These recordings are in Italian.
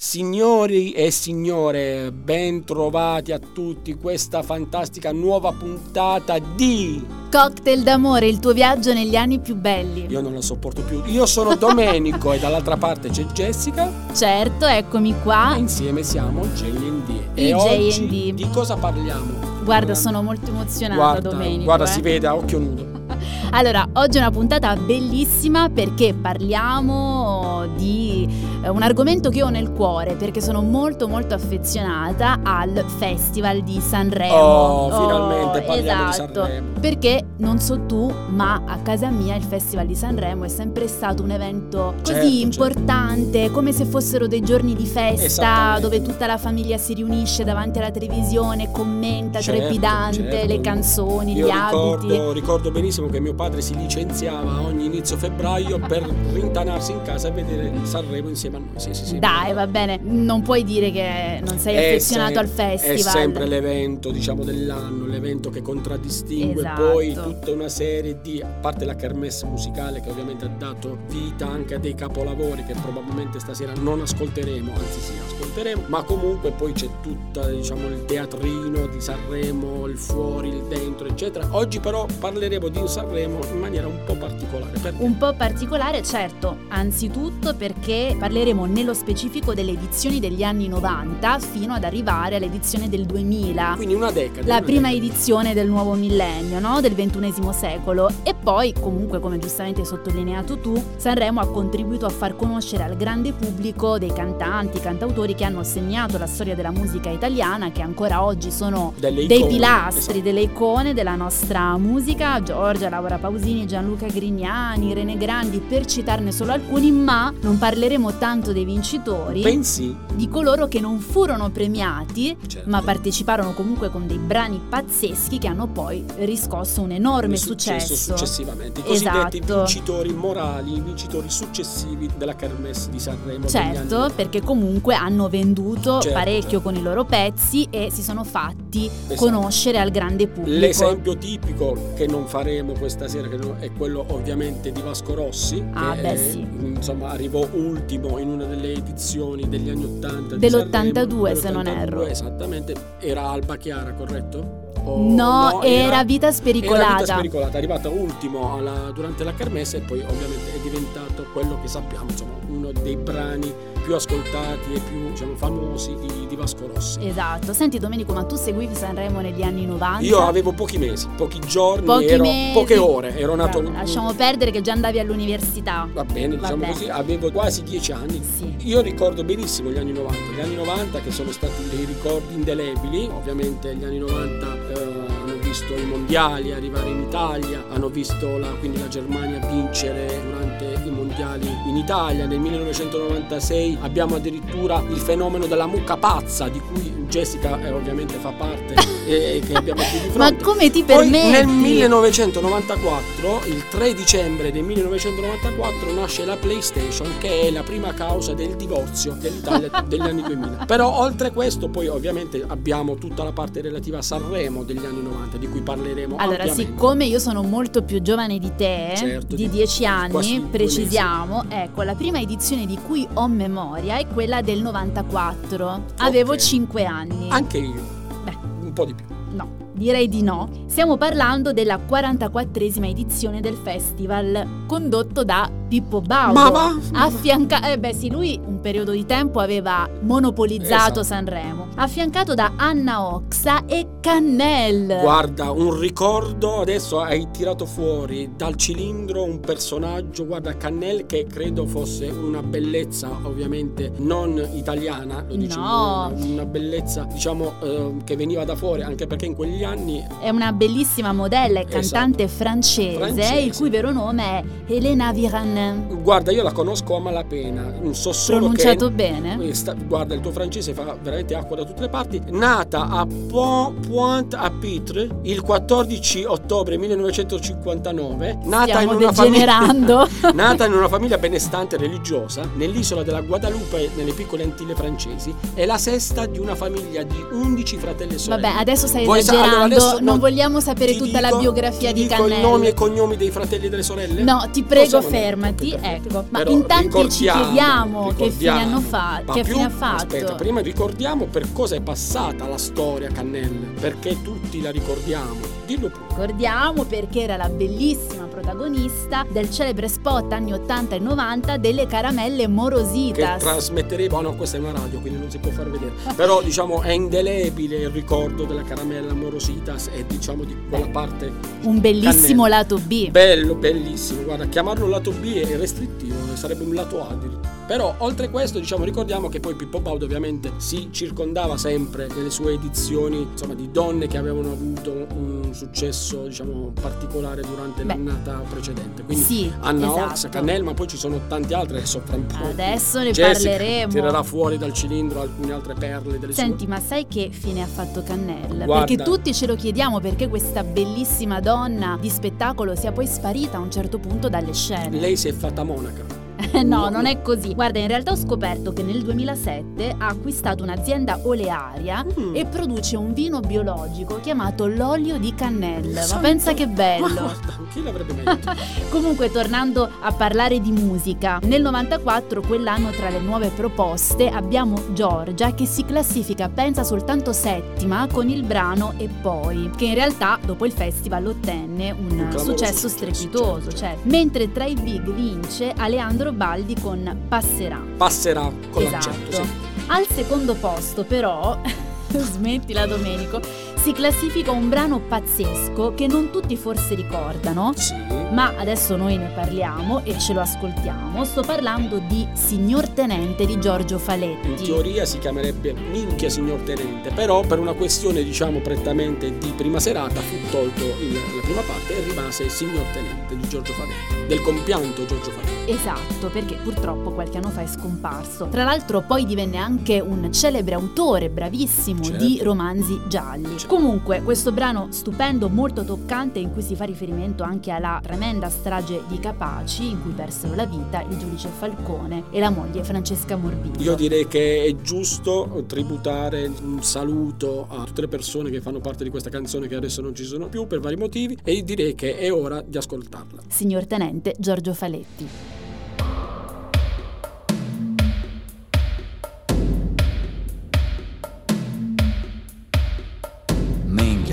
Signori e signore, ben trovati a tutti questa fantastica nuova puntata di Cocktail d'amore, il tuo viaggio negli anni più belli. Io non la sopporto più. Io sono Domenico e dall'altra parte c'è Jessica. Certo, eccomi qua. E insieme siamo JD. E oggi di cosa parliamo? Guarda, sono molto emozionata, guarda, Domenico. Guarda, eh. si vede a occhio nudo. Allora, oggi è una puntata bellissima perché parliamo di eh, un argomento che ho nel cuore perché sono molto molto affezionata al Festival di Sanremo. Oh, finalmente parliamo esatto, di Sanremo. Perché non so tu, ma a casa mia il Festival di Sanremo è sempre stato un evento così Certo, importante, certo. come se fossero dei giorni di festa dove tutta la famiglia si riunisce davanti alla televisione, commenta Certo, trepidante certo. le canzoni, Io gli abiti. ricordo, ricordo benissimo che mio padre si licenziava ogni inizio febbraio per rintanarsi in casa e vedere Sanremo insieme a noi. Sì, sì, sì. Dai, va bene, non puoi dire che non sei È affezionato sem- al festival. È sempre l'evento, diciamo, dell'anno, l'evento che contraddistingue Esatto. poi tutta una serie di, a parte la kermesse musicale che ovviamente ha dato vita anche a dei capolavori che probabilmente stasera non ascolteremo, anzi sì, ascolteremo, ma comunque poi c'è tutta, diciamo, il teatrino di Sanremo, il fuori, il dentro, eccetera. Oggi però parleremo di Sanremo in maniera un po' particolare. Perché? Un po' particolare, certo, anzitutto perché parleremo nello specifico delle edizioni degli anni 90 fino ad arrivare all'edizione del 2000. Quindi una decada. La una prima decada. edizione del nuovo millennio, no? del ventunesimo secolo. E poi, comunque, come giustamente hai sottolineato tu, Sanremo ha contribuito a far conoscere al grande pubblico dei cantanti, cantautori che hanno segnato la storia della musica italiana, che ancora oggi sono Delle dei icone, pilastri, esatto. delle icone della nostra musica, Giorgia, Laura Pausini, Gianluca Grignani, Rene Grandi, per citarne solo alcuni, ma non parleremo tanto dei vincitori, Pensi? di coloro che non furono premiati, Certo. ma parteciparono comunque con dei brani pazzeschi che hanno poi riscosso un enorme Il successo successo. successivamente, i cosiddetti Esatto. vincitori morali, i vincitori successivi della Kermesse di Sanremo. Certo, perché comunque hanno venduto Certo, parecchio certo. con i loro pezzi e si sono fatti Esatto. conoscere al grande pubblico. L'esempio tipico che non faremo questa sera che no- è quello ovviamente di Vasco Rossi, Ah, che beh, eh, sì. insomma arrivò ultimo in una delle edizioni degli anni 80 di Dell'82, Sanremo, se non dell'82, erro. Esattamente, era Alba Chiara, corretto? O- No, era Vita Era Spericolata. vita spericolata, è arrivata ultimo alla- durante la kermesse e poi ovviamente è diventato quello che sappiamo, insomma, uno dei brani più ascoltati e più diciamo, famosi di, di Vasco Rossi. Esatto. Senti Domenico, ma tu seguivi Sanremo negli anni 90? Io avevo pochi mesi, pochi giorni, Pochi ero- mesi. poche ore, ero nato... Vabbè, Lasciamo perdere che già andavi all'università. Va bene, Va diciamo bene. così, avevo quasi dieci anni. Sì. Io ricordo benissimo gli anni 90, gli anni 90 che sono stati dei ricordi indelebili, ovviamente gli anni 90 eh, visto i mondiali arrivare in Italia, hanno visto la, quindi la Germania vincere durante i mondiali in Italia, nel 1996 abbiamo addirittura il fenomeno della mucca pazza di cui Jessica eh, ovviamente fa parte e che abbiamo qui di Ma fronte. come ti Poi permetti? nel 1994, il 3 dicembre del 1994, nasce la PlayStation, che è la prima causa del divorzio dell'Italia degli anni 2000. Però oltre questo, poi ovviamente abbiamo tutta la parte relativa a Sanremo degli anni 90, di cui parleremo Allora, ampiamente. siccome io sono molto più giovane di te, Certo, di di 10 quasi anni, precisiamo, ecco, la prima edizione di cui ho memoria è quella del 94. Avevo Ok. 5 anni. Anche io, Beh, un po' di più. no, direi di no. Stiamo parlando della 44esima edizione del festival, condotto da Pippo Baudo. Ma va? Affianca- eh beh sì, lui un periodo di tempo aveva monopolizzato Esatto. Sanremo. Affiancato da Anna Oxa e Cannel. Guarda, un ricordo, adesso hai tirato fuori dal cilindro un personaggio, guarda Cannel che credo fosse una bellezza ovviamente non italiana, lo dicevo, No. una, una bellezza diciamo eh, che veniva da fuori, anche perché in quegli anni È una bellissima modella e Esatto. cantante francese, Francese. il cui vero nome è Elena Viran. Guarda, io la conosco a malapena, so solo Pronunciato che bene? Sta- guarda, il tuo francese fa veramente acqua da tutte le parti. Nata a Pointe-à-Pitre il 14 ottobre 1959, nata in, una famiglia, degenerando. nata in una famiglia benestante e religiosa nell'isola della Guadalupe, nelle piccole Antille francesi, è la sesta di una famiglia di 11 fratelli e sorelle. Vabbè, adesso stai Vuoi sa- esagerando, allora adesso non no, vogliamo sapere tutta la dico- biografia ti di dico Cannella. i nomi e cognomi dei fratelli e delle sorelle? No, ti prego, Possiamo- fermati. ecco. Ma Però in tanti ci ricordiamo- chiediamo che fine hanno fa- che più- fine ha fatto. Aspetta, prima ricordiamo per cosa è passata la storia Cannella, perché tutti la ricordiamo. Dillo pure. Ricordiamo perché era la bellissima protagonista del celebre spot anni 80 e 90 delle caramelle Che Morositas. trasmetteremo, oh no, questa è una radio, quindi non si può far vedere. Però diciamo è indelebile il ricordo della caramella Morositas e diciamo di quella parte Un bellissimo Cannella. lato B. Bello, bellissimo. Guarda, chiamarlo lato B è restrittivo, sarebbe un lato A. addirittura. Però, oltre questo, diciamo, ricordiamo che poi Pippo Baudo ovviamente si circondava sempre nelle sue edizioni, insomma, di donne che avevano avuto un successo, diciamo, particolare durante Beh. l'annata precedente. Quindi Sì, Anna esatto. Orsa, Cannella, ma poi ci sono adesso fra un po'. Adesso ne Jessica parleremo. tirerà fuori dal cilindro alcune altre perle delle Senti, sue. ma sai che fine ha fatto Cannella? Guarda. Perché tutti ce lo chiediamo perché questa bellissima donna di spettacolo sia poi sparita a un certo punto dalle scene. Lei si è fatta monaca. No, non è così. Guarda, in realtà ho scoperto che nel 2007 ha acquistato un'azienda olearia Mm. e produce un vino biologico chiamato l'olio di cannella. Ma pensa che bello! Ma guarda, chi l'avrebbe mai detto? Comunque, tornando a parlare di musica, nel 94, quell'anno, tra le nuove proposte, abbiamo Giorgia che si classifica, pensa soltanto settima con il brano E poi, che in realtà dopo il festival ottenne un, Un successo strepitoso. certo, Cioè, mentre tra i big vince Aleandro Baldi con Passerà. Passerà con Esatto. l'accento, sì. Al secondo posto, però, smettila Domenico, si classifica un brano pazzesco che non tutti forse ricordano. Sì. Ma adesso noi ne parliamo e ce lo ascoltiamo. Sto parlando di Signor Tenente di Giorgio In Faletti. teoria si chiamerebbe Minchia signor tenente, però per una questione diciamo prettamente di prima serata fu tolto il- la prima parte e rimase signor tenente di Giorgio Faletti, del compianto Giorgio Faletti. Esatto, perché purtroppo qualche anno fa è scomparso. Tra l'altro poi divenne anche un celebre autore, bravissimo, Certo. di romanzi gialli. Certo. Comunque, questo brano stupendo, molto toccante, in cui si fa riferimento anche alla tremenda strage di Capaci, in cui persero la vita il giudice Falcone e la moglie Francesca Morbido. Io direi che è giusto tributare un saluto a tutte le persone che fanno parte di questa canzone che adesso non ci sono più per vari motivi e direi che è ora di ascoltarla. Signor Tenente Giorgio Faletti.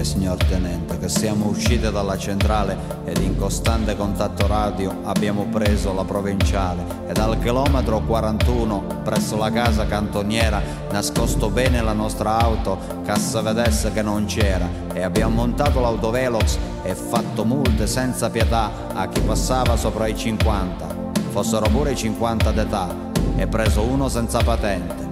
Signor tenente, che siamo usciti dalla centrale ed in costante contatto radio abbiamo preso la provinciale. E dal chilometro 41 presso la casa cantoniera nascosto bene la nostra auto si vedesse che non c'era. E abbiamo montato l'autovelox e fatto multe senza pietà a chi passava sopra i 50, fossero pure i 50 d'età. E preso uno senza patente.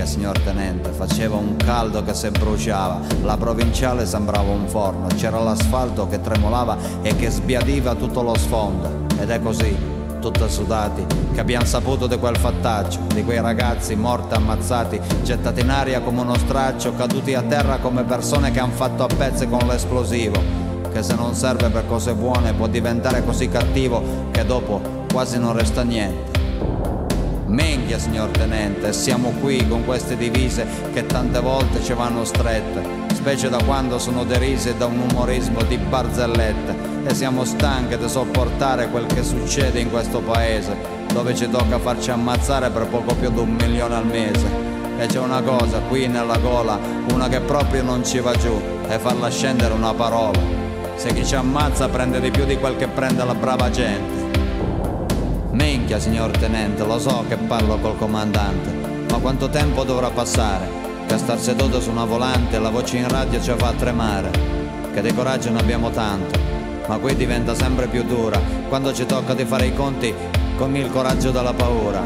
Minchia, signor tenente, faceva un caldo che se bruciava, la provinciale sembrava un forno, c'era l'asfalto che tremolava e che sbiadiva tutto lo sfondo. Ed è così, tutti sudati, che abbiamo saputo di quel fattaccio, di quei ragazzi morti ammazzati, gettati in aria come uno straccio, caduti a terra come persone che hanno fatto a pezzi con l'esplosivo, che se non serve per cose buone può diventare così cattivo che dopo quasi non resta niente. Minchia, signor tenente, siamo qui con queste divise che tante volte ci vanno strette, specie da quando sono derise da un umorismo di barzellette e siamo stanche di sopportare quel che succede in questo paese, dove ci tocca farci ammazzare per poco più di un milione al mese. E c'è una cosa qui nella gola, una che proprio non ci va giù, e farla scendere una parola. Se chi ci ammazza prende di più di quel che prende la brava gente. Minchia, signor tenente, lo so che parlo col comandante, ma quanto tempo dovrà passare? Che star seduto su una volante la voce in radio ci fa tremare. Che di coraggio ne abbiamo tanto, ma qui diventa sempre più dura quando ci tocca di fare i conti con il coraggio della paura.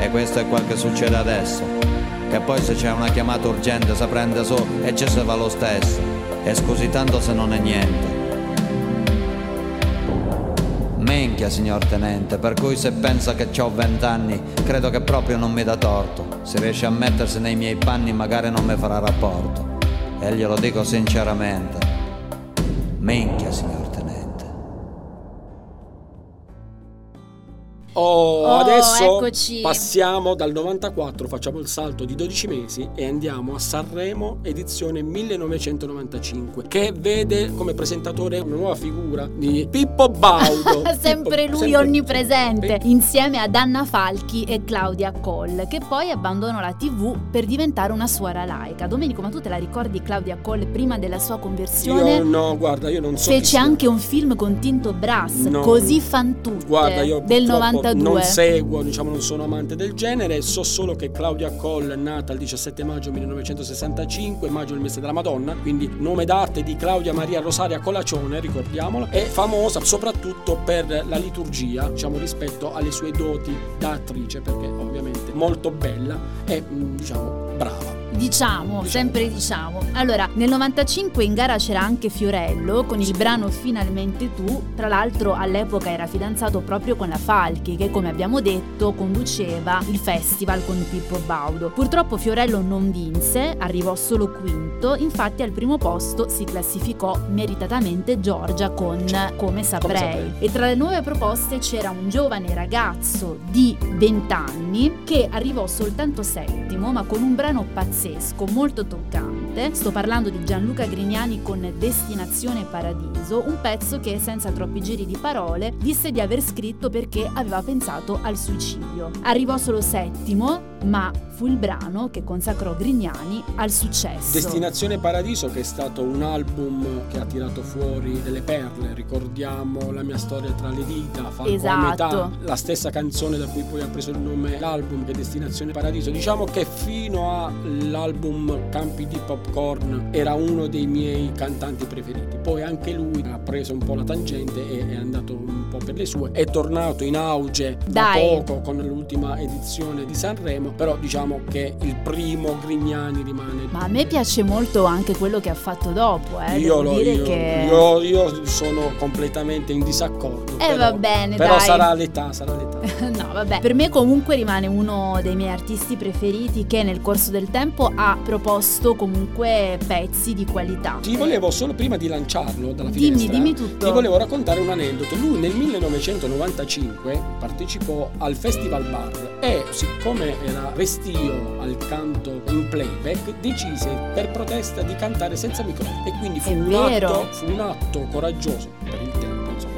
E questo è quel che succede adesso. Che poi se c'è una chiamata urgente si prende su e ci si va lo stesso. E scusi tanto se non è niente. Minchia, signor tenente, per cui se pensa che ho vent'anni, credo che proprio non mi dà torto. Se riesce a mettersi nei miei panni, magari non mi farà rapporto. E glielo dico sinceramente. Minchia, signor tenente. Oh, Oh, adesso eccoci. passiamo dal 94, facciamo il salto di 12 mesi e andiamo a Sanremo edizione 1995 che vede come presentatore una nuova figura di Pippo Baudo. sempre Pippo- lui sempre- onnipresente, Sì. insieme ad Anna Falchi e Claudia Coll, che poi abbandonò la TV per diventare una suora laica. Domenico, ma tu te la ricordi Claudia Coll prima della sua conversione? Io no, guarda, io non so Fece anche un film con Tinto Brass, No. così fan tutte, Guarda, io del purtroppo 92. non seguo, diciamo, non sono amante del genere, so solo che Claudia Coll è nata il 17 maggio 1965, maggio è il mese della Madonna, quindi nome d'arte di Claudia Maria Rosaria Colacione, ricordiamola, è famosa soprattutto per la liturgia, diciamo, rispetto alle sue doti da attrice, perché ovviamente molto bella e, mm, diciamo, brava. Diciamo, sempre diciamo. Allora, nel 95 in gara c'era anche Fiorello con il brano Finalmente tu. Tra l'altro all'epoca era fidanzato proprio con la Falchi che come abbiamo detto conduceva il festival con Pippo Baudo. Purtroppo Fiorello non vinse, arrivò solo quinto, infatti al primo posto si classificò meritatamente Giorgia con Come saprei. saprei. E tra le nuove proposte c'era un giovane ragazzo di 20 anni che arrivò soltanto settimo, ma con un brano pazzesco, molto toccante. Sto parlando di Gianluca Grignani con Destinazione Paradiso, un pezzo che senza troppi giri di parole disse di aver scritto perché aveva pensato al suicidio. Arrivò solo settimo, ma fu il brano che consacrò Grignani al successo. Destinazione Paradiso che è stato un album che ha tirato fuori delle perle, ricordiamo la mia storia tra le dita, Falco a Esatto. metà, la stessa canzone da cui poi ha preso il nome l'album che è Destinazione Paradiso. Diciamo che fino all'album Campi di Popcorn era uno dei miei cantanti preferiti. Poi anche lui ha preso un po' la tangente e è andato un po' per le sue. È tornato in auge da Dai. poco con l'ultima edizione di Sanremo, però diciamo che il primo Grignani rimane Ma a me piace molto anche quello che ha fatto dopo, eh. io, lo, dire io, che... io- io sono completamente in disaccordo. Eh, però- va bene, Però dai. sarà l'età, sarà l'età. No, vabbè. Per me comunque rimane uno dei miei artisti preferiti che nel corso del tempo ha proposto comunque pezzi di qualità. Ti volevo solo prima di lanciarlo dalla Dimmi, finestra. dimmi tutto. Ti volevo raccontare un aneddoto. Lui nel 1995 partecipò al Festival Bar e siccome era restio al canto in playback, decise per protesta di cantare senza microfono e quindi fu un, atto, fu un atto coraggioso per il tempo,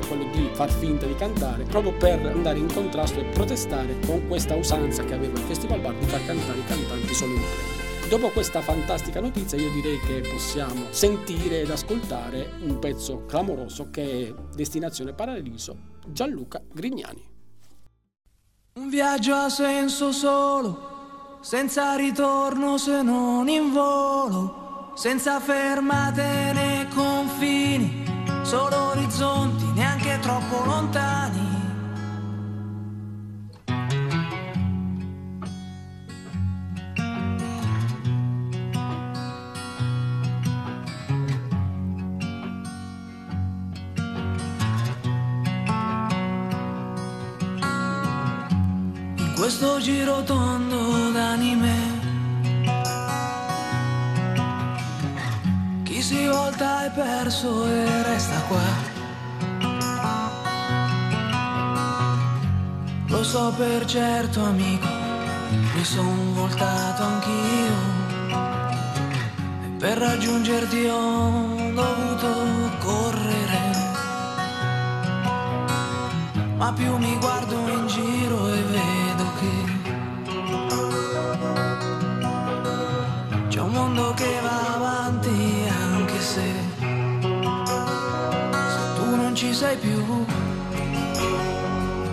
quello di far finta di cantare, proprio per andare in contrasto e protestare con questa usanza che aveva il Festival Bar di far cantare i cantanti solo in playback. Dopo questa fantastica notizia io direi che possiamo sentire ed ascoltare un pezzo clamoroso che è Destinazione Paradiso, Gianluca Grignani. Un viaggio a senso solo, senza ritorno se non in volo, senza fermate né confini, solo orizzonti neanche troppo lontani. Questo giro tondo d'anime. Chi si volta è perso e resta qua. Lo so per certo amico Mi son voltato anch'io. Per raggiungerti ho dovuto correre. Ma più mi guardo in giro e vedo mondo che va avanti anche se se tu non ci sei più,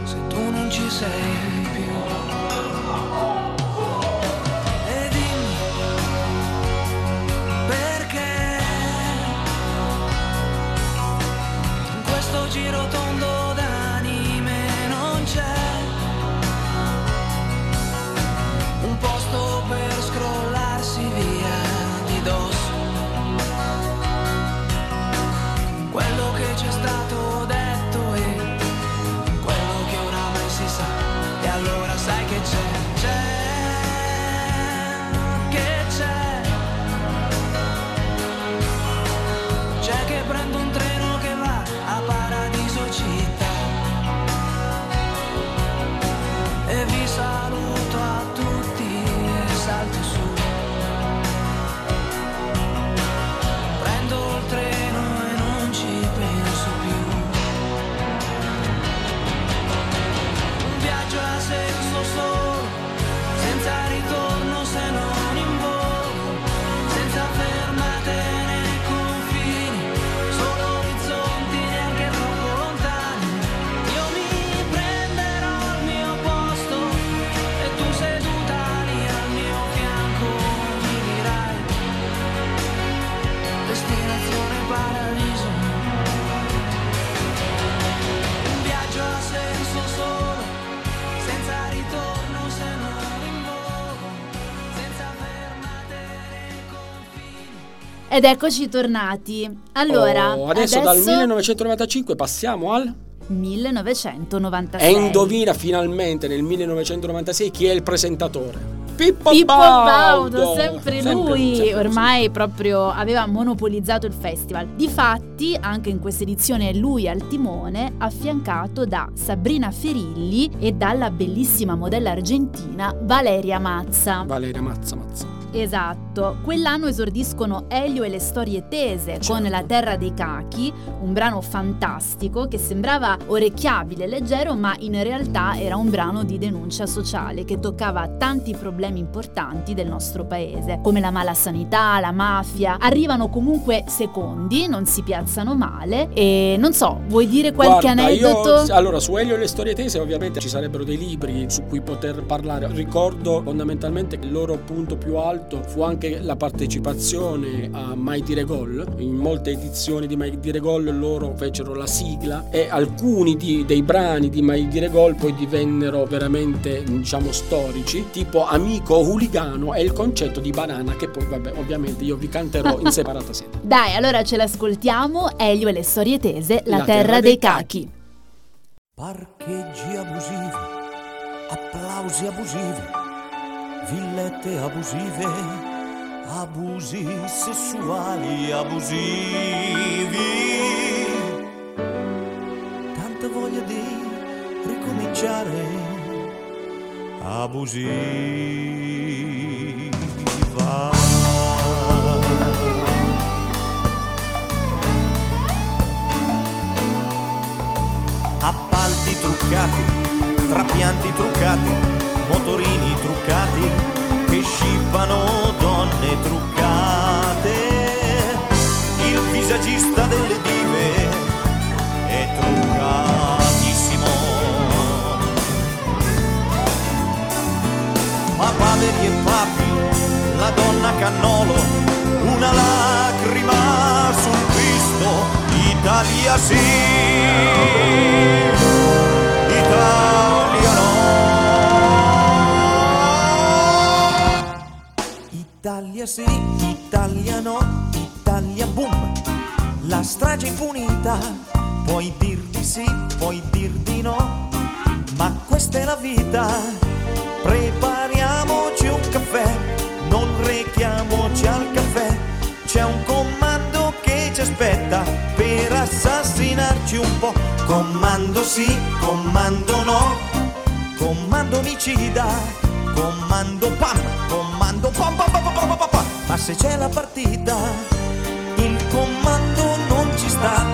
se tu non ci sei Ed eccoci tornati. Allora, Oh, adesso, dal 1995 passiamo al... 1996. E indovina finalmente nel 1996 chi è il presentatore. Pippo, Pippo Baudo, Baudo, sempre, lui, sempre ormai proprio aveva monopolizzato il festival. Difatti, anche in questa edizione lui al timone, affiancato da Sabrina Ferilli e dalla bellissima modella argentina Valeria Mazza. Valeria Mazza Mazza. Esatto, quell'anno esordiscono Elio e le storie tese con Certo. La terra dei cachi, un brano fantastico che sembrava orecchiabile e leggero, ma in realtà era un brano di denuncia sociale che toccava tanti problemi importanti del nostro paese, come la mala sanità, la mafia. Arrivano comunque secondi, non si piazzano male e non so, vuoi dire qualche Guarda, aneddoto? Io, allora, su Elio e le storie tese ovviamente ci sarebbero dei libri su cui poter parlare. Ricordo fondamentalmente che il loro punto più alto fu anche la partecipazione a Mai Dire Gol. In molte edizioni di Mai Dire Gol loro fecero la sigla e alcuni di- dei brani di Mai Dire Gol poi divennero veramente, diciamo, storici, tipo Amico Huligano e il concetto di banana che poi, vabbè, ovviamente io vi canterò in separata sede. Dai, allora ce l'ascoltiamo, Elio e le storie tese, La, terra, dei cachi. Parcheggi abusivi, applausi abusivi, villette abusive, abusi sessuali abusivi. Tanta voglia di ricominciare abusiva. appalti truccati, trapianti truccati, motorini truccati, scippano donne truccate. Il visagista delle dive è truccatissimo. Ma padri e papi, la donna cannolo, una lacrima sul Cristo, Italia sì, Italia Italia sì, Italia no, Italia boom, la strage impunita, puoi dir di sì, puoi dir di no, ma questa è la vita. Prepariamoci un caffè, non rechiamoci al caffè. C'è un comando che ci aspetta per assassinarci un po'. Comando sì, comando no, comando omicida, comando pam, comando pam pam pam pam pam pam. Ma se c'è la partita, il comando non ci sta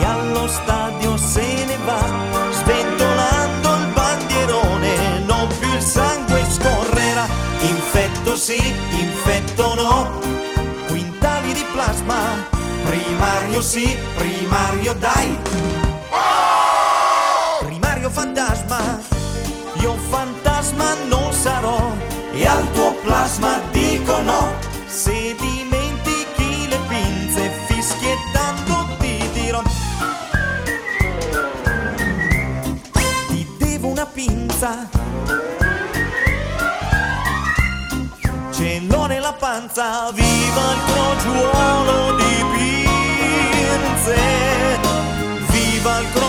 e allo stadio se ne va, sventolando il bandierone, non più il sangue scorrerà. Infetto sì, infetto no, quintali di plasma, primario sì, primario dai. Panza, viva il crogiuolo di pinze Viva il crogiuolo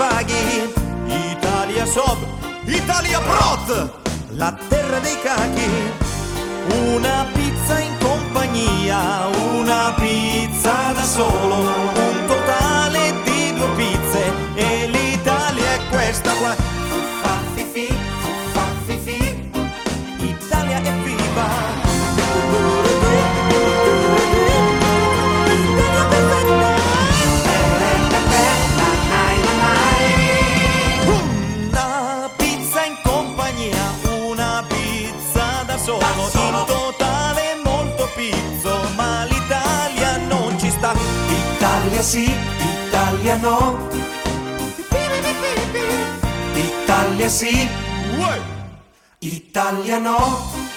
spaghi, Italia sob, Italia brot La terra dei cachi. Una pizza in compagnia, una pizza da solo sì, Italia no. Italia sì, Italia no.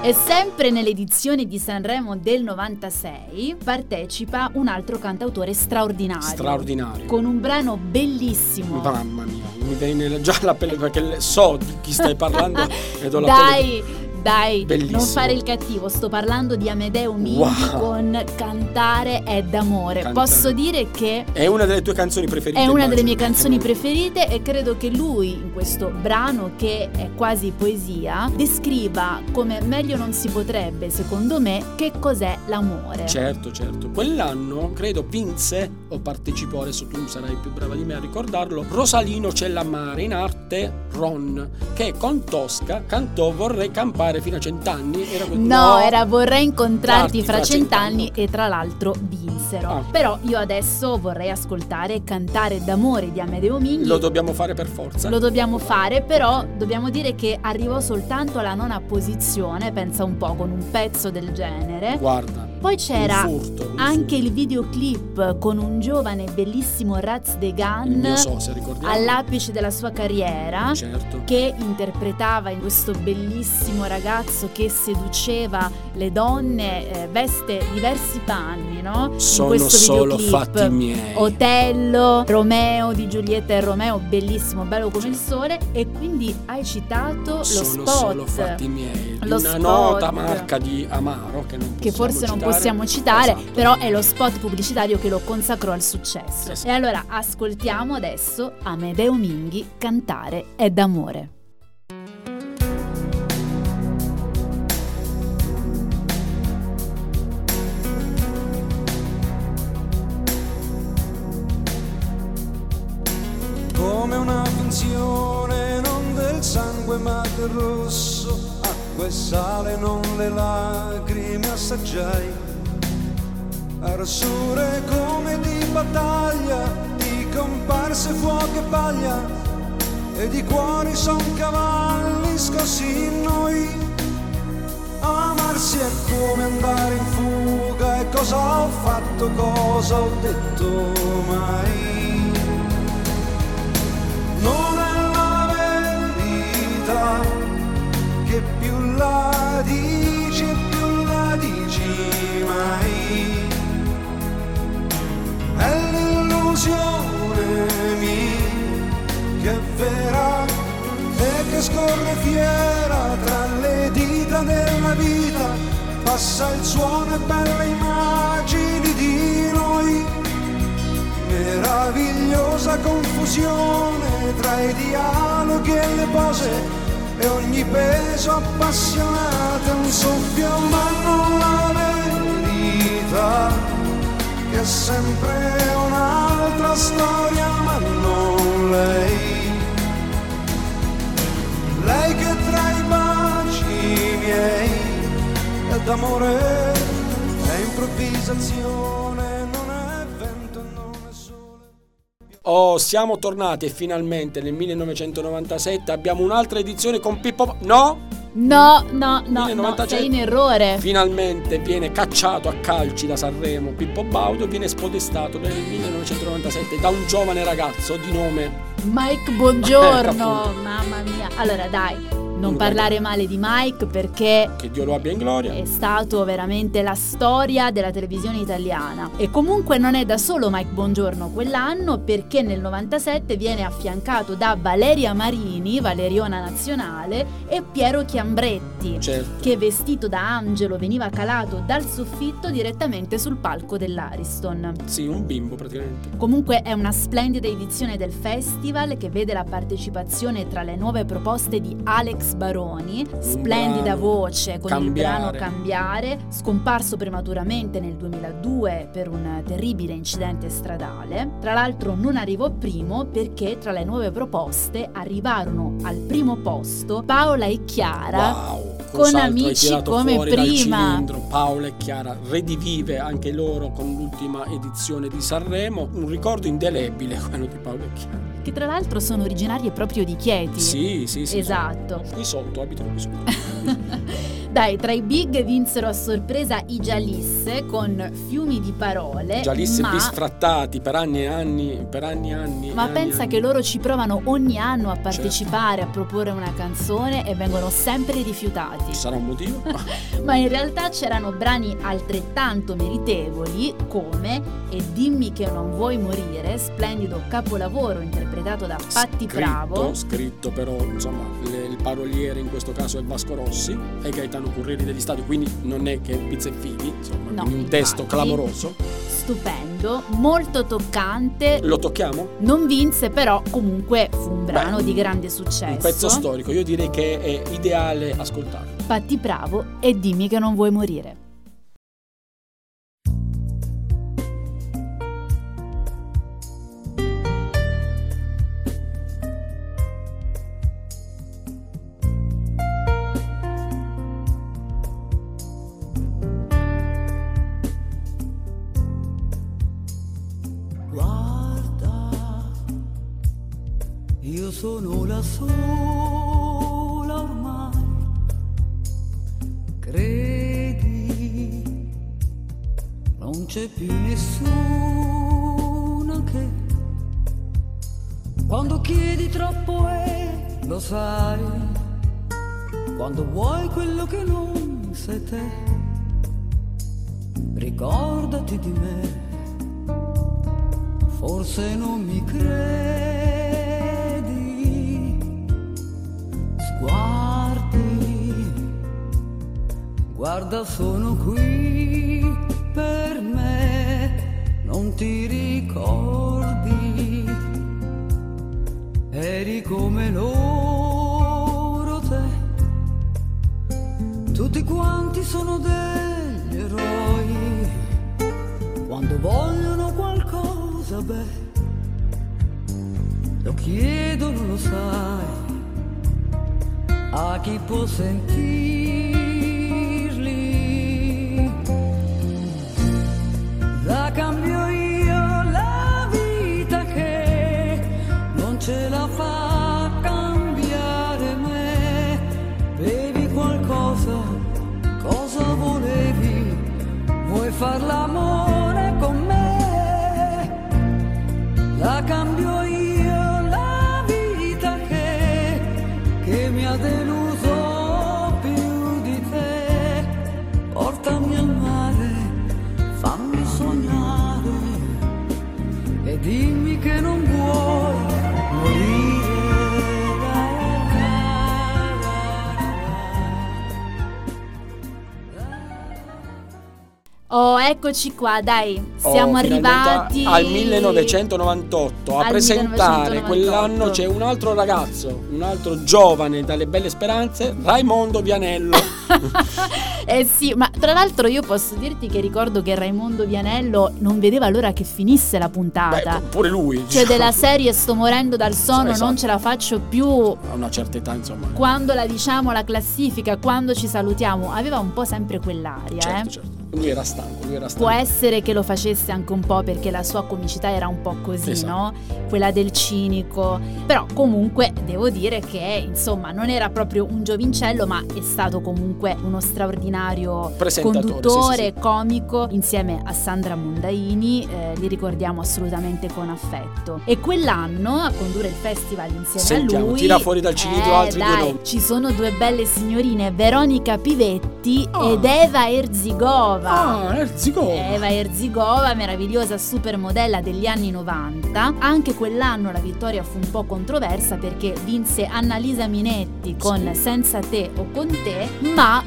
E sempre nell'edizione di Sanremo del 96 partecipa un altro cantautore straordinario. Straordinario. Con un brano bellissimo. Mamma mia, mi viene già la pelle perché so di chi stai parlando e do la pelle. Dai, dai, Bellissimo. non fare il cattivo. Sto parlando di Amedeo Minghi Wow. con Cantare è d'amore. Cantare. Posso dire che È una delle tue canzoni preferite. È una delle mie canzoni preferite e credo che lui, in questo brano che è quasi poesia, descriva come meglio non si potrebbe, secondo me, che cos'è l'amore. Certo, certo. Quell'anno credo vinse o partecipò, adesso tu sarai più brava di me a ricordarlo, Rosalino Cellamare in arte Ron, che con Tosca cantò Vorrei campare fino a cent'anni. Era quel- No, era vorrei incontrarti fra cent'anni cent'anni. e tra l'altro vinsero. Ah. Però io adesso vorrei ascoltare Cantare d'amore di Amedeo Minghi. Lo dobbiamo fare per forza. Lo dobbiamo fare, però dobbiamo dire che arrivò soltanto alla nona posizione, pensa un po', con un pezzo del genere. Guarda. Poi c'era un furto, un anche furto. il videoclip con un giovane bellissimo Raz De ricordiamo. all'apice della sua carriera Certo. che interpretava in questo bellissimo ragazzo che seduceva le donne, eh, veste diversi panni, no? Sono in questo solo videoclip. fatti miei. Otello, Romeo di Giulietta e Romeo, bellissimo, bello come il sole e quindi hai citato lo Sono spot solo fatti miei. Lo una spot. nota marca di Amaro che non che forse non. Possiamo citare, Esatto. però è lo spot pubblicitario che lo consacrò al successo. Sì. E allora ascoltiamo adesso Amedeo Minghi cantare è d'amore. Assaggiai arsure come di battaglia di comparse fuoco e paglia e di cuori son cavalli scossi in noi. Amarsi è come andare in fuga e cosa ho fatto cosa ho detto mai? Non è la verità che più la dici mai. È l'illusione mia che è vera e che scorre fiera tra le dita della vita. Passa il suono e belle immagini di noi. Meravigliosa confusione tra i dialoghi e le pose e ogni peso appassionato è un soffio ma non che è sempre un'altra storia ma non lei lei che tra i baci miei è d'amore è improvvisazione non è vento non è sole Oh, siamo tornati finalmente nel 1997 abbiamo un'altra edizione con Pippo. No! No, no, no, no, 1990 sei in errore. Finalmente viene cacciato a calci da Sanremo Pippo Baudo e viene spodestato nel 1997 da un giovane ragazzo di nome. Mike, buongiorno. Ecco. Mamma mia. Allora, dai, non parlare male di Mike perché Che Dio lo abbia in gloria. è stato veramente la storia della televisione italiana. E comunque non è da solo Mike Bongiorno quell'anno perché nel 97 viene affiancato da Valeria Marini, Valeriona Nazionale, e Piero Chiambretti. Certo. Che vestito da angelo veniva calato dal soffitto direttamente sul palco dell'Ariston. Sì, un bimbo praticamente. Comunque è una splendida edizione del festival che vede la partecipazione tra le nuove proposte di Alex Baroni, splendida voce con il brano Cambiare. Cambiare, scomparso prematuramente nel 2002 per un terribile incidente stradale. Tra l'altro non arrivò primo perché tra le nuove proposte arrivarono al primo posto Paola e Chiara. Wow. con amici come prima. Paola e Chiara redivive anche loro con l'ultima edizione di Sanremo. Un ricordo indelebile quello di Paola e Chiara. Che tra l'altro sono originarie proprio di Chieti. Sì, sì, sì. Esatto. Qui sotto, abitano qui sotto. Dai, tra i big vinsero a sorpresa i Gialisse con fiumi di parole. Gialisse ma... bisfrattati per anni e anni, per anni e anni. Ma anni pensa anni. che loro ci provano ogni anno a Certo. partecipare, a proporre una canzone e vengono sempre rifiutati. Ci sarà un motivo? Ma in realtà c'erano brani altrettanto meritevoli come E dimmi che non vuoi morire, splendido capolavoro interpretato da Patti Bravo. Scritto però, insomma, le- il paroliere in questo caso è Vasco Rossi e Gaetano Currieri degli Stati, quindi non è che pizza e fighi, insomma, No, un testo infatti. clamoroso. Stupendo, molto toccante. Lo tocchiamo? Non vinse, però comunque fu un brano Beh, di grande successo. Un pezzo storico, io direi che è ideale ascoltarlo. Patti Bravo e dimmi che non vuoi morire. Quanti sono degli eroi quando vogliono qualcosa, beh, lo chiedono, lo sai, a chi può sentirli. Vuoi far eccoci qua, dai, siamo Oh, arrivati al 1998 a al presentare 1998. quell'anno c'è un altro ragazzo, un altro giovane dalle belle speranze, Raimondo Vianello. eh sì, ma tra l'altro io posso dirti che ricordo che Raimondo Vianello non vedeva l'ora che finisse la puntata. Beh, pure lui. cioè diciamo. della serie sto morendo dal sonno, Esatto. non ce la faccio più. A una certa età, insomma. Quando la diciamo la classifica, quando ci salutiamo, aveva un po' sempre quell'aria, Certo, eh. certo. Lui era stanco, lui era stanco. Può essere che lo facesse anche un po' perché la sua comicità era un po' così, Esatto. no? Quella del cinico. Però comunque devo dire che insomma non era proprio un giovincello, ma è stato comunque uno straordinario conduttore, sì, sì, sì. comico, insieme a Sandra Mondaini, eh, li ricordiamo assolutamente con affetto. E quell'anno a condurre il festival insieme Sentiamo, a lui. tira fuori dal cilindro eh, altri due dai, nomi. Ci sono due belle signorine, Veronica Pivetti Ah. ed Eva Erzigova. Ah, Erzigova. Eva Erzigova, meravigliosa supermodella degli anni 90. Anche quell'anno la vittoria fu un po' controversa perché vinse Annalisa Minetti con Sì. Senza te o con te, ma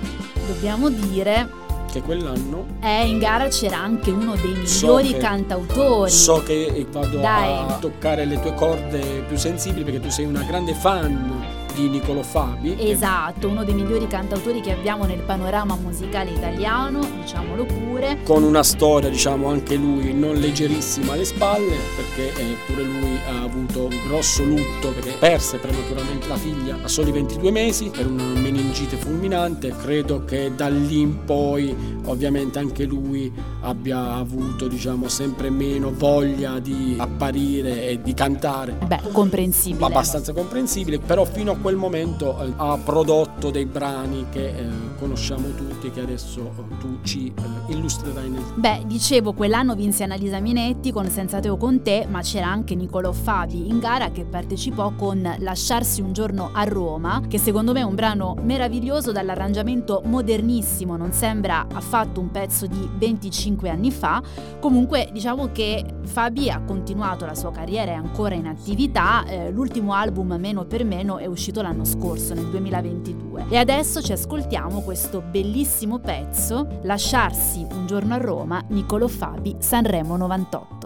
dobbiamo dire Che quell'anno eh, in gara c'era anche uno dei So migliori che- cantautori. so che vado Dai. a toccare le tue corde più sensibili perché tu sei una grande fan di Niccolò Fabi. Esatto, uno dei migliori cantautori che abbiamo nel panorama musicale italiano, diciamolo pure. con una storia, diciamo, anche lui non leggerissima alle spalle, perché eh, pure lui ha avuto un grosso lutto perché perse prematuramente la figlia a soli 22 mesi per una meningite fulminante. Credo che da lì in poi, ovviamente, anche lui abbia avuto, diciamo, sempre meno voglia di apparire e di cantare. Beh, comprensibile. Abbastanza comprensibile, però fino a quel momento eh, ha prodotto dei brani che eh, conosciamo tutti che adesso eh, tu ci illustrerai nel Beh, dicevo, quell'anno vinse Annalisa Minetti con Senza Teo con te, ma c'era anche Niccolò Fabi in gara che partecipò con Lasciarsi un giorno a Roma, che secondo me è un brano meraviglioso dall'arrangiamento modernissimo, non sembra affatto un pezzo di 25 anni fa. Comunque diciamo che Fabi ha continuato la sua carriera, è ancora in attività, l'ultimo album Meno per Meno è uscito l'anno scorso, nel 2022. E adesso ci ascoltiamo questo bellissimo pezzo, Lasciarsi un giorno a Roma, Niccolò Fabi, Sanremo 98.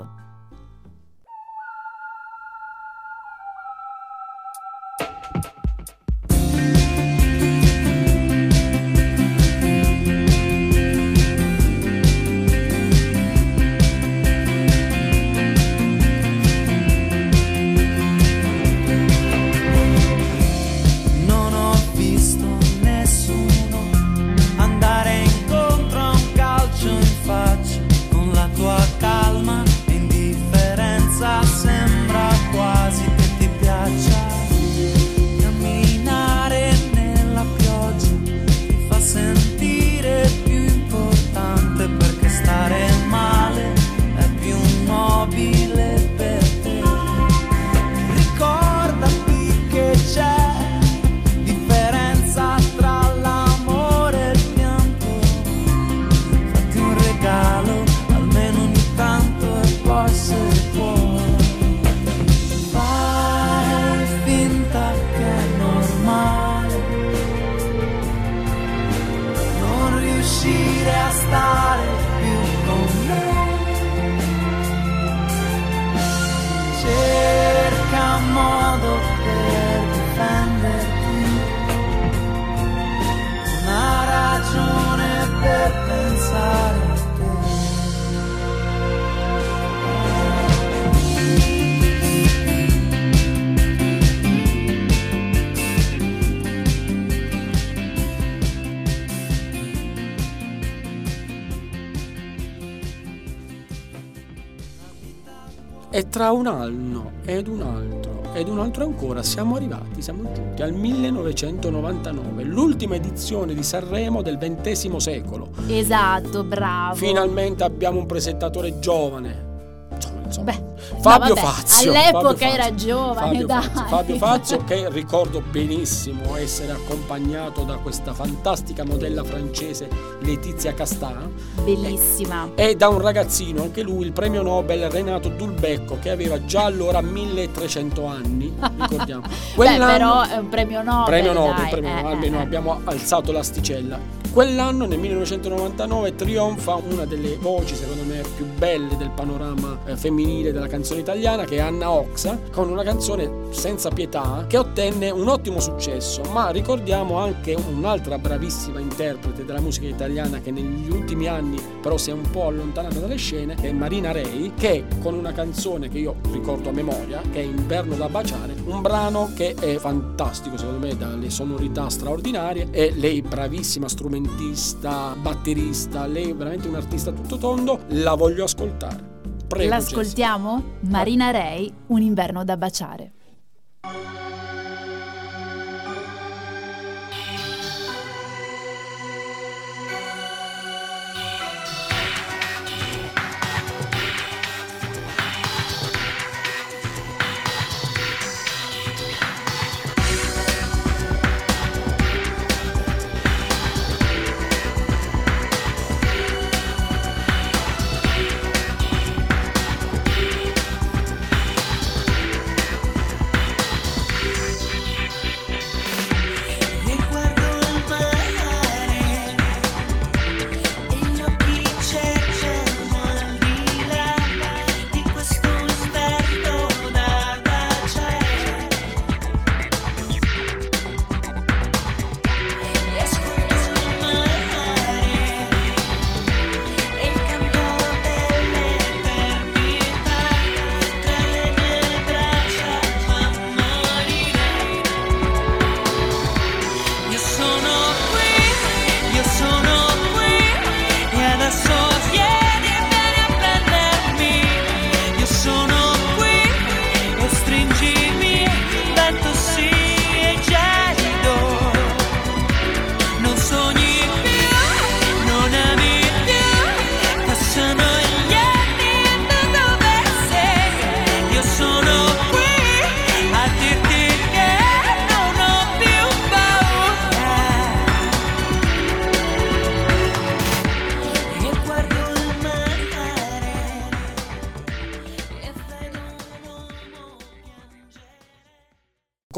E tra un anno ed un altro ed un altro ancora siamo arrivati, siamo giunti al 1999, l'ultima edizione di Sanremo del XX secolo. Esatto, bravo. Finalmente abbiamo un presentatore giovane. Insomma, insomma, Beh, Fabio vabbè, Fazio. all'epoca Fabio era Fazio. giovane, Fabio dai. Fazio, Fabio Fazio che ricordo benissimo essere accompagnato da questa fantastica modella francese Letizia Castà Bellissima. e da un ragazzino, anche lui, il premio Nobel Renato Dulbecco, che aveva già allora 1300 anni, ricordiamo. Beh, però è un premio Nobel. Premio Nobel, dai, premio eh, Nobel, almeno eh, eh. abbiamo alzato l'asticella. Quell'anno, nel 1999, trionfa una delle voci, secondo me, più belle del panorama eh, femminile della canzone italiana, che è Anna Oxa, con una canzone senza pietà, che ottenne un ottimo successo. Ma ricordiamo anche un'altra bravissima interprete della musica italiana che negli ultimi anni però si è un po' allontanata dalle scene, che è Marina Rei, che con una canzone che io ricordo a memoria, che è Inverno da baciare, un brano che è fantastico secondo me, dalle sonorità straordinarie, e lei bravissima strumentista, batterista, lei è veramente un artista tutto tondo, la voglio ascoltare. Prego, Jessica. L'ascoltiamo? Marina Rei, Un inverno da baciare.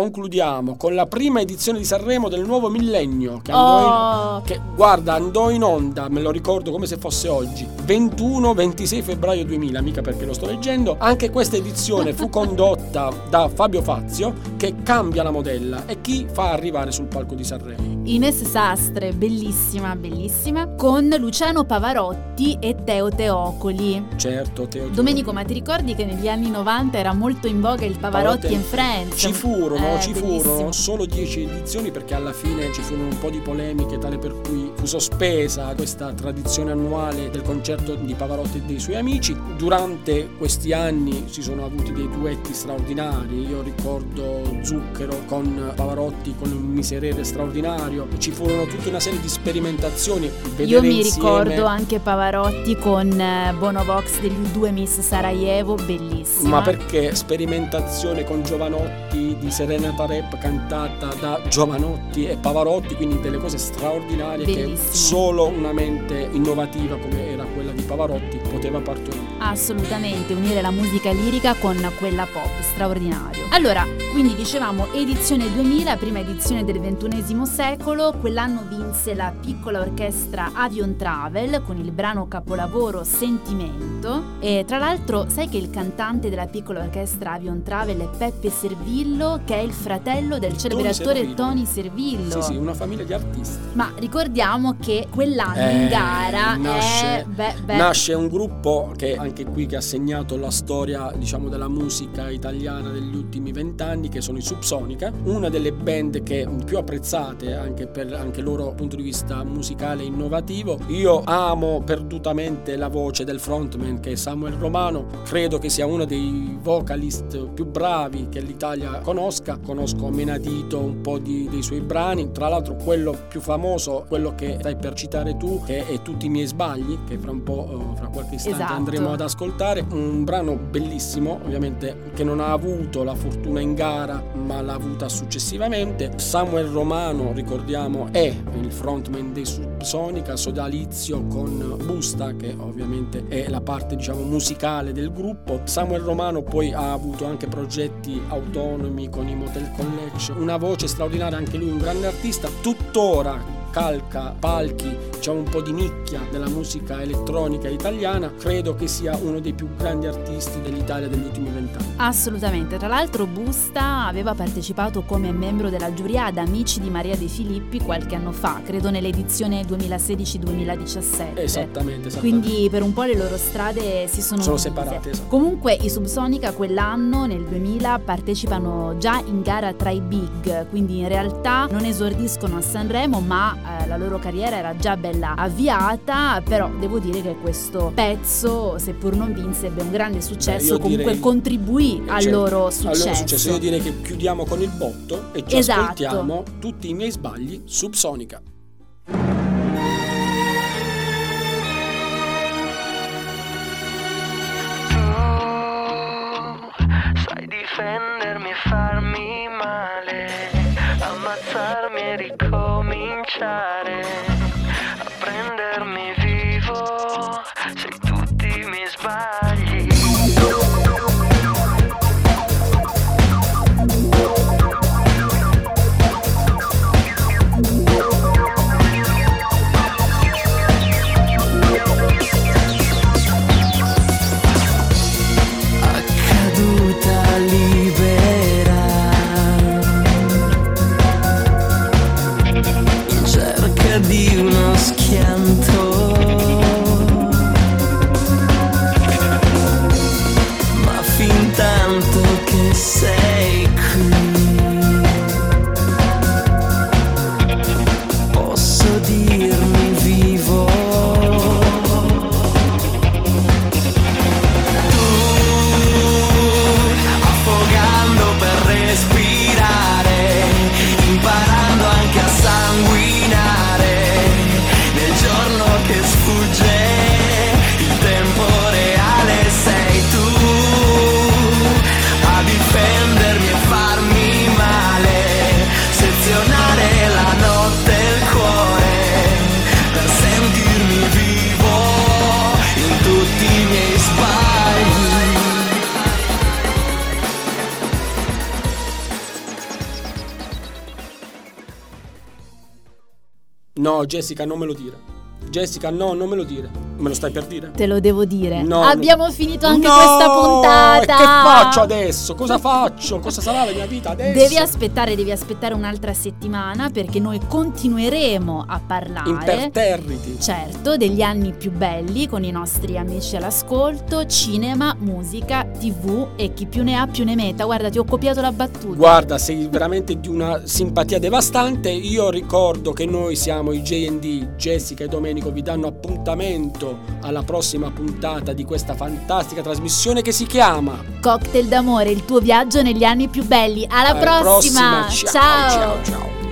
Concludiamo con la prima edizione di Sanremo del nuovo millennio che andò, Oh. in, che, guarda, andò in onda, me lo ricordo come se fosse oggi, 21-26 febbraio 2000, mica perché lo sto leggendo. Anche questa edizione fu condotta da Fabio Fazio che cambia la modella e chi fa arrivare sul palco di Sanremo. Ines Sastre, bellissima, bellissima, con Luciano Pavarotti e Teo Teocoli. Certo, Teo. Domenico, ma ti ricordi che negli anni 90 era molto in voga il Pavarotti and Friends? Ci furono, Eh, ci bellissimo. furono solo 10 edizioni perché alla fine ci furono un po' di polemiche tale per cui fu sospesa questa tradizione annuale del concerto di Pavarotti e dei suoi amici. Durante questi anni si sono avuti dei duetti straordinari, io ricordo Zucchero con Pavarotti con un miserere straordinario, ci furono tutta una serie di sperimentazioni. Io vedere mi insieme- ricordo anche Pavarotti con eh, Bono Vox degli U2 Miss Sarajevo, bellissima. Ma perché sperimentazione con Giovanotti di Serenata Rap cantata da Giovanotti e Pavarotti, quindi delle cose straordinarie Bellissimo. che solo una mente innovativa come era quella di Pavarotti poteva partorire. Assolutamente, unire la musica lirica con quella pop, straordinario. Allora, quindi dicevamo edizione 2000, prima edizione del XXI secolo, quell'anno vinse la piccola orchestra Avion Travel con il brano capolavoro Sentimento e tra l'altro sai che il cantante della piccola orchestra Avion Travel è Peppe Servillo che è il fratello del celebre attore. Tony Servillo. Sì, sì, una famiglia di artisti. Ma ricordiamo che quell'anno in Eh, gara nasce, è beh, beh, nasce un gruppo che anche qui che ha segnato la storia diciamo della musica italiana degli ultimi vent'anni che sono i Subsonica una delle band che più apprezzate anche per anche loro punto di vista musicale innovativo. Io amo perdutamente la voce del frontman che è Samuel Romano. Credo che sia uno dei vocalist più bravi che l'Italia conosca. Conosco Menadito un po' di- dei suoi brani. Tra l'altro quello più famoso quello che stai per citare tu che è Tutti i miei sbagli che fra un po' eh, fra qualche istante Esatto. andremo ad ascoltare un brano bellissimo ovviamente che non ha avuto la fortuna in gara ma l'ha avuta successivamente. Samuel Romano ricordiamo è il frontman dei Subsonica sodalizio con Busta che ovviamente è la parte diciamo musicale del gruppo. Samuel Romano poi ha avuto anche progetti autonomi con i Motel Collection una voce straordinaria anche lui un grande artista. Tuttora calca palchi, diciamo un po' di nicchia della musica elettronica italiana, credo che sia uno dei più grandi artisti dell'Italia degli ultimi vent'anni. Assolutamente, tra l'altro Busta aveva partecipato come membro della giuria ad Amici di Maria De Filippi qualche anno fa, credo nell'edizione 2016-2017. Esattamente, esattamente. Quindi per un po' le loro strade si sono, Sono separate, esatto. Comunque i Subsonica quell'anno, nel 2000, partecipano già in gara tra i big, quindi in realtà non esordiscono a Sanremo, ma eh, la loro carriera era già bella avviata, però devo dire che questo pezzo, seppur non vinse, ebbe un grande successo, io comunque direi- contribuì Eh, al loro al successo. loro successo. Io direi che chiudiamo con il botto e ci Esatto. ascoltiamo tutti i miei sbagli subsonica. Ricominciare, Jessica, non me lo dire. Jessica, no, non me lo dire. Me lo stai per dire? Te lo devo dire. No, Abbiamo no. finito anche No! questa puntata. E che faccio adesso? Cosa faccio? Cosa sarà la mia vita adesso? Devi aspettare, devi aspettare un'altra settimana perché noi continueremo a parlare. Imperterriti. Certo, degli anni più belli con i nostri amici all'ascolto, cinema, musica, tv e chi più ne ha più ne metta. Guarda, ti ho copiato la battuta. Guarda, sei veramente di una simpatia devastante. Io ricordo che noi siamo i JD, Jessica e Domenico vi danno appuntamento alla prossima puntata di questa fantastica trasmissione che si chiama Cocktail d'amore, il tuo viaggio negli anni più belli. Alla, Alla prossima. prossima. ciao, ciao. ciao.